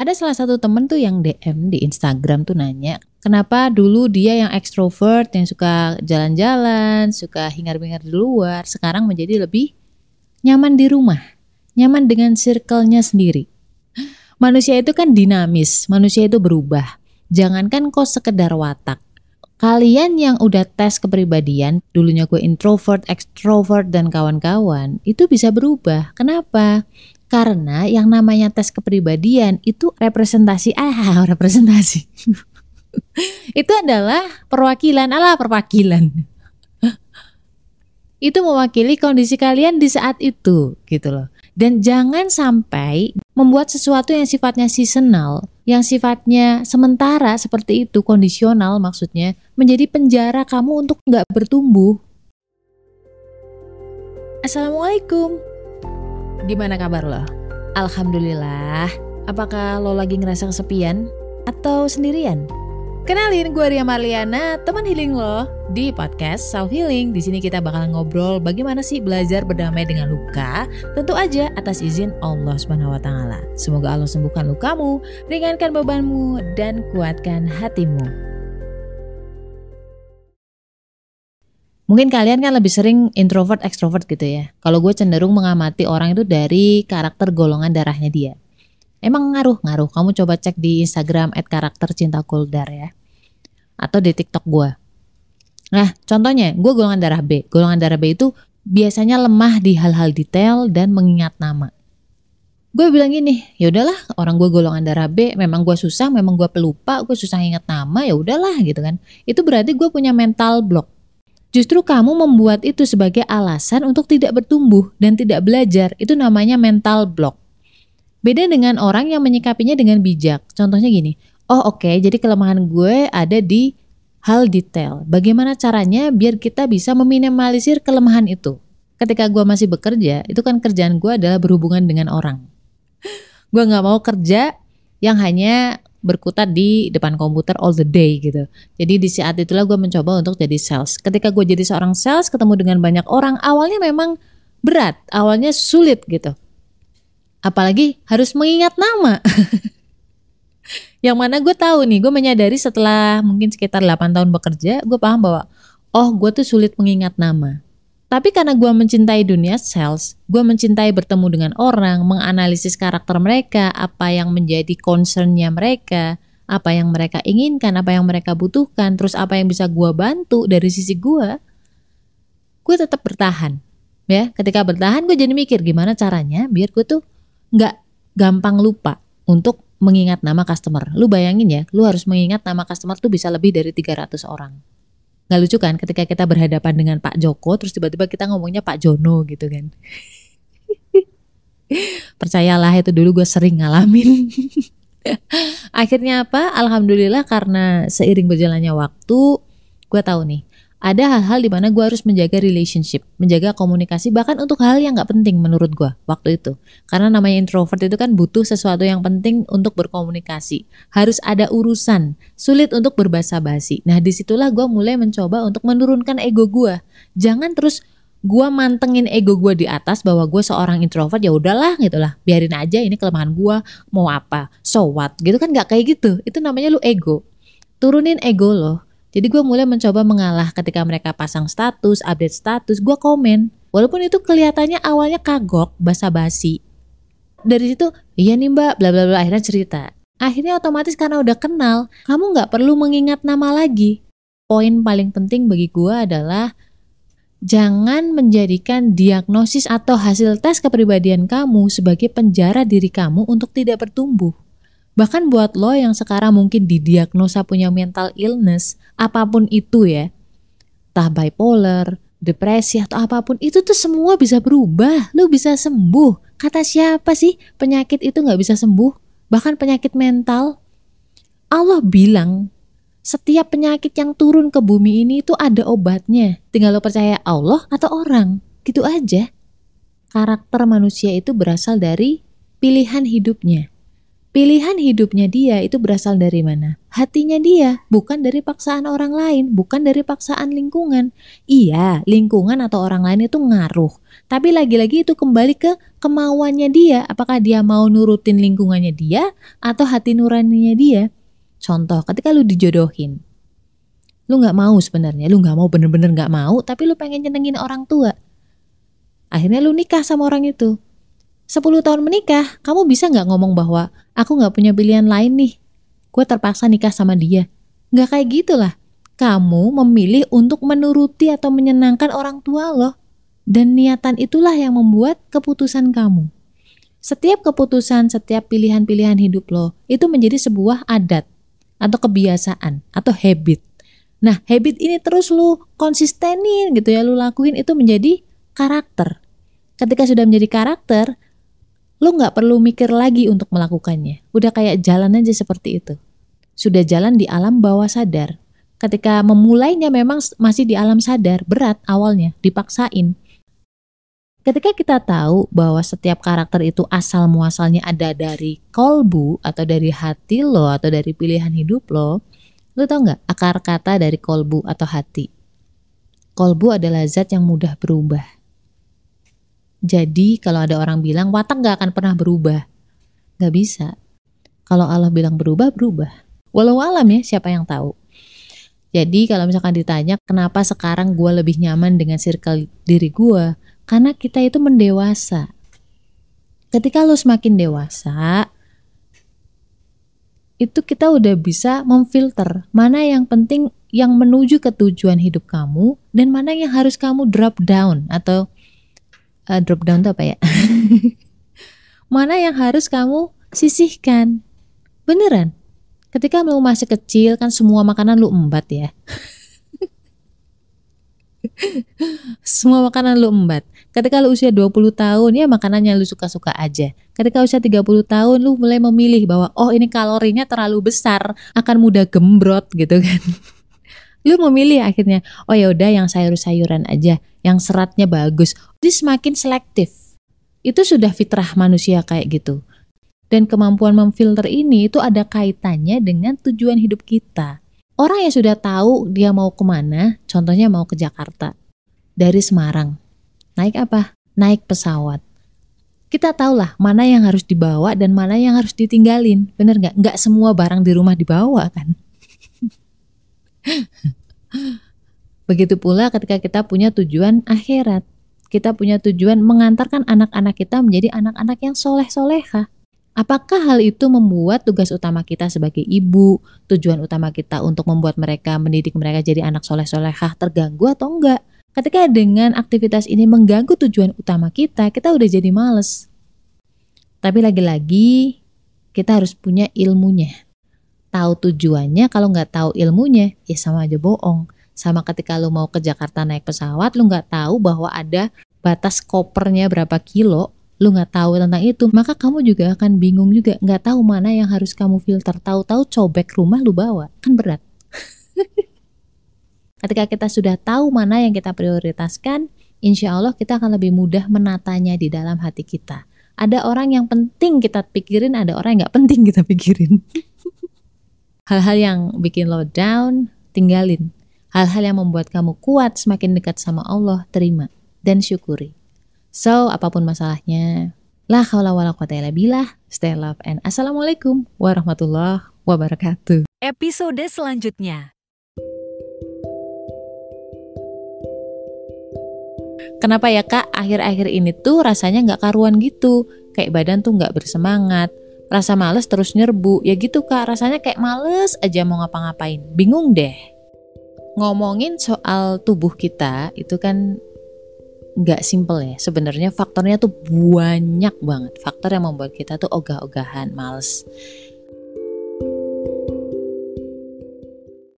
Ada salah satu temen tuh yang DM di Instagram tuh nanya, kenapa dulu dia yang ekstrovert, yang suka jalan-jalan, suka hingar-bingar di luar, sekarang menjadi lebih nyaman di rumah, nyaman dengan circle-nya sendiri. Manusia itu kan dinamis, manusia itu berubah. Jangankan kok sekedar watak. Kalian yang udah tes kepribadian, dulunya gue introvert, extrovert, dan kawan-kawan, itu bisa berubah. Kenapa? Karena yang namanya tes kepribadian itu representasi ah representasi. itu adalah perwakilan ala perwakilan. itu mewakili kondisi kalian di saat itu gitu loh. Dan jangan sampai membuat sesuatu yang sifatnya seasonal, yang sifatnya sementara seperti itu, kondisional maksudnya, menjadi penjara kamu untuk nggak bertumbuh. Assalamualaikum. Gimana kabar lo? Alhamdulillah. Apakah lo lagi ngerasa kesepian atau sendirian? Kenalin gue Ria Marliana, teman healing lo di podcast Self Healing. Di sini kita bakal ngobrol bagaimana sih belajar berdamai dengan luka, tentu aja atas izin Allah Subhanahu wa taala. Semoga Allah sembuhkan lukamu, ringankan bebanmu dan kuatkan hatimu. Mungkin kalian kan lebih sering introvert extrovert gitu ya. Kalau gue cenderung mengamati orang itu dari karakter golongan darahnya dia. Emang ngaruh ngaruh. Kamu coba cek di Instagram @karaktercintakuldar ya. Atau di TikTok gue. Nah, contohnya gue golongan darah B. Golongan darah B itu biasanya lemah di hal-hal detail dan mengingat nama. Gue bilang gini, ya udahlah orang gue golongan darah B, memang gue susah, memang gue pelupa, gue susah ingat nama, ya udahlah gitu kan. Itu berarti gue punya mental block Justru kamu membuat itu sebagai alasan untuk tidak bertumbuh dan tidak belajar. Itu namanya mental block. Beda dengan orang yang menyikapinya dengan bijak. Contohnya gini, oh oke, okay, jadi kelemahan gue ada di hal detail. Bagaimana caranya biar kita bisa meminimalisir kelemahan itu? Ketika gue masih bekerja, itu kan kerjaan gue adalah berhubungan dengan orang. gue nggak mau kerja yang hanya berkutat di depan komputer all the day gitu. Jadi di saat itulah gue mencoba untuk jadi sales. Ketika gue jadi seorang sales, ketemu dengan banyak orang, awalnya memang berat, awalnya sulit gitu. Apalagi harus mengingat nama. Yang mana gue tahu nih, gue menyadari setelah mungkin sekitar 8 tahun bekerja, gue paham bahwa oh gue tuh sulit mengingat nama. Tapi karena gue mencintai dunia sales, gue mencintai bertemu dengan orang, menganalisis karakter mereka, apa yang menjadi concernnya mereka, apa yang mereka inginkan, apa yang mereka butuhkan, terus apa yang bisa gue bantu dari sisi gue, gue tetap bertahan. Ya, ketika bertahan gue jadi mikir gimana caranya biar gue tuh nggak gampang lupa untuk mengingat nama customer. Lu bayangin ya, lu harus mengingat nama customer tuh bisa lebih dari 300 orang nggak lucu kan ketika kita berhadapan dengan Pak Joko terus tiba-tiba kita ngomongnya Pak Jono gitu kan. Percayalah itu dulu gue sering ngalamin. Akhirnya apa? Alhamdulillah karena seiring berjalannya waktu gue tahu nih ada hal-hal di mana gue harus menjaga relationship, menjaga komunikasi bahkan untuk hal yang nggak penting menurut gue waktu itu. Karena namanya introvert itu kan butuh sesuatu yang penting untuk berkomunikasi. Harus ada urusan, sulit untuk berbahasa basi. Nah di situlah gue mulai mencoba untuk menurunkan ego gue. Jangan terus gue mantengin ego gue di atas bahwa gue seorang introvert ya udahlah gitulah biarin aja ini kelemahan gue mau apa so what gitu kan nggak kayak gitu itu namanya lu ego turunin ego lo jadi gue mulai mencoba mengalah ketika mereka pasang status, update status, gue komen. Walaupun itu kelihatannya awalnya kagok, basa-basi. Dari situ, iya nih mbak, bla bla bla, akhirnya cerita. Akhirnya otomatis karena udah kenal, kamu nggak perlu mengingat nama lagi. Poin paling penting bagi gue adalah jangan menjadikan diagnosis atau hasil tes kepribadian kamu sebagai penjara diri kamu untuk tidak bertumbuh. Bahkan buat lo yang sekarang mungkin didiagnosa punya mental illness, apa pun itu ya, entah bipolar, depresi atau apa pun, itu tuh semua bisa berubah. Lo bisa sembuh. Kata siapa sih penyakit itu nggak bisa sembuh? Bahkan penyakit mental. Allah bilang setiap penyakit yang turun ke bumi ini itu ada obatnya. Tinggal lo percaya Allah atau orang. Gitu aja. Karakter manusia itu berasal dari pilihan hidupnya. Pilihan hidupnya dia itu berasal dari mana? Hatinya dia, bukan dari paksaan orang lain, bukan dari paksaan lingkungan. Iya, lingkungan atau orang lain itu ngaruh. Tapi lagi-lagi itu kembali ke kemauannya dia, apakah dia mau nurutin lingkungannya dia atau hati nuraninya dia. Contoh, ketika lu dijodohin, lu nggak mau sebenarnya, lu nggak mau bener-bener nggak mau, tapi lu pengen nyenengin orang tua. Akhirnya lu nikah sama orang itu. 10 tahun menikah, kamu bisa nggak ngomong bahwa aku nggak punya pilihan lain nih, gue terpaksa nikah sama dia. Nggak kayak gitulah. Kamu memilih untuk menuruti atau menyenangkan orang tua loh. Dan niatan itulah yang membuat keputusan kamu. Setiap keputusan, setiap pilihan-pilihan hidup lo itu menjadi sebuah adat atau kebiasaan atau habit. Nah, habit ini terus lu konsistenin gitu ya, lu lakuin itu menjadi karakter. Ketika sudah menjadi karakter, lu nggak perlu mikir lagi untuk melakukannya. Udah kayak jalan aja seperti itu. Sudah jalan di alam bawah sadar. Ketika memulainya memang masih di alam sadar, berat awalnya, dipaksain. Ketika kita tahu bahwa setiap karakter itu asal muasalnya ada dari kolbu atau dari hati lo atau dari pilihan hidup lo, lo tau nggak akar kata dari kolbu atau hati? Kolbu adalah zat yang mudah berubah. Jadi kalau ada orang bilang watak nggak akan pernah berubah, nggak bisa. Kalau Allah bilang berubah, berubah. Walau alam ya, siapa yang tahu. Jadi kalau misalkan ditanya kenapa sekarang gue lebih nyaman dengan circle diri gue, karena kita itu mendewasa. Ketika lo semakin dewasa, itu kita udah bisa memfilter mana yang penting yang menuju ke tujuan hidup kamu dan mana yang harus kamu drop down atau uh, drop down itu apa ya? mana yang harus kamu sisihkan. Beneran. Ketika lo masih kecil kan semua makanan lu embat ya. semua makanan lu embat. Ketika lu usia 20 tahun ya makanannya lu suka-suka aja. Ketika usia 30 tahun lu mulai memilih bahwa oh ini kalorinya terlalu besar, akan mudah gembrot gitu kan. lu memilih akhirnya oh ya udah yang sayur-sayuran aja, yang seratnya bagus. Jadi semakin selektif. Itu sudah fitrah manusia kayak gitu. Dan kemampuan memfilter ini itu ada kaitannya dengan tujuan hidup kita. Orang yang sudah tahu dia mau ke mana, contohnya mau ke Jakarta dari Semarang, Naik apa? Naik pesawat. Kita tahulah mana yang harus dibawa dan mana yang harus ditinggalin. Bener nggak? Nggak semua barang di rumah dibawa kan? Begitu pula ketika kita punya tujuan akhirat. Kita punya tujuan mengantarkan anak-anak kita menjadi anak-anak yang soleh-soleha. Apakah hal itu membuat tugas utama kita sebagai ibu, tujuan utama kita untuk membuat mereka, mendidik mereka jadi anak soleh-solehah terganggu atau enggak? Ketika dengan aktivitas ini mengganggu tujuan utama kita, kita udah jadi males. Tapi lagi-lagi kita harus punya ilmunya. Tahu tujuannya, kalau nggak tahu ilmunya, ya sama aja bohong. Sama ketika lu mau ke Jakarta naik pesawat, lu nggak tahu bahwa ada batas kopernya berapa kilo, lu nggak tahu tentang itu, maka kamu juga akan bingung juga, nggak tahu mana yang harus kamu filter. Tahu-tahu cobek rumah lu bawa, kan berat. Ketika kita sudah tahu mana yang kita prioritaskan, insya Allah kita akan lebih mudah menatanya di dalam hati kita. Ada orang yang penting kita pikirin, ada orang yang nggak penting kita pikirin. Hal-hal yang bikin lo down, tinggalin. Hal-hal yang membuat kamu kuat, semakin dekat sama Allah, terima dan syukuri. So, apa pun masalahnya, la haula wala quwata illa billah, stay love and assalamualaikum warahmatullahi wabarakatuh. Episode selanjutnya. Kenapa ya kak? Akhir-akhir ini tuh rasanya nggak karuan gitu, kayak badan tuh nggak bersemangat, rasa males terus nyerbu, ya gitu kak. Rasanya kayak males aja mau ngapa-ngapain, bingung deh. Ngomongin soal tubuh kita itu kan nggak simple ya, sebenarnya faktornya tuh banyak banget, faktor yang membuat kita tuh ogah-ogahan, males.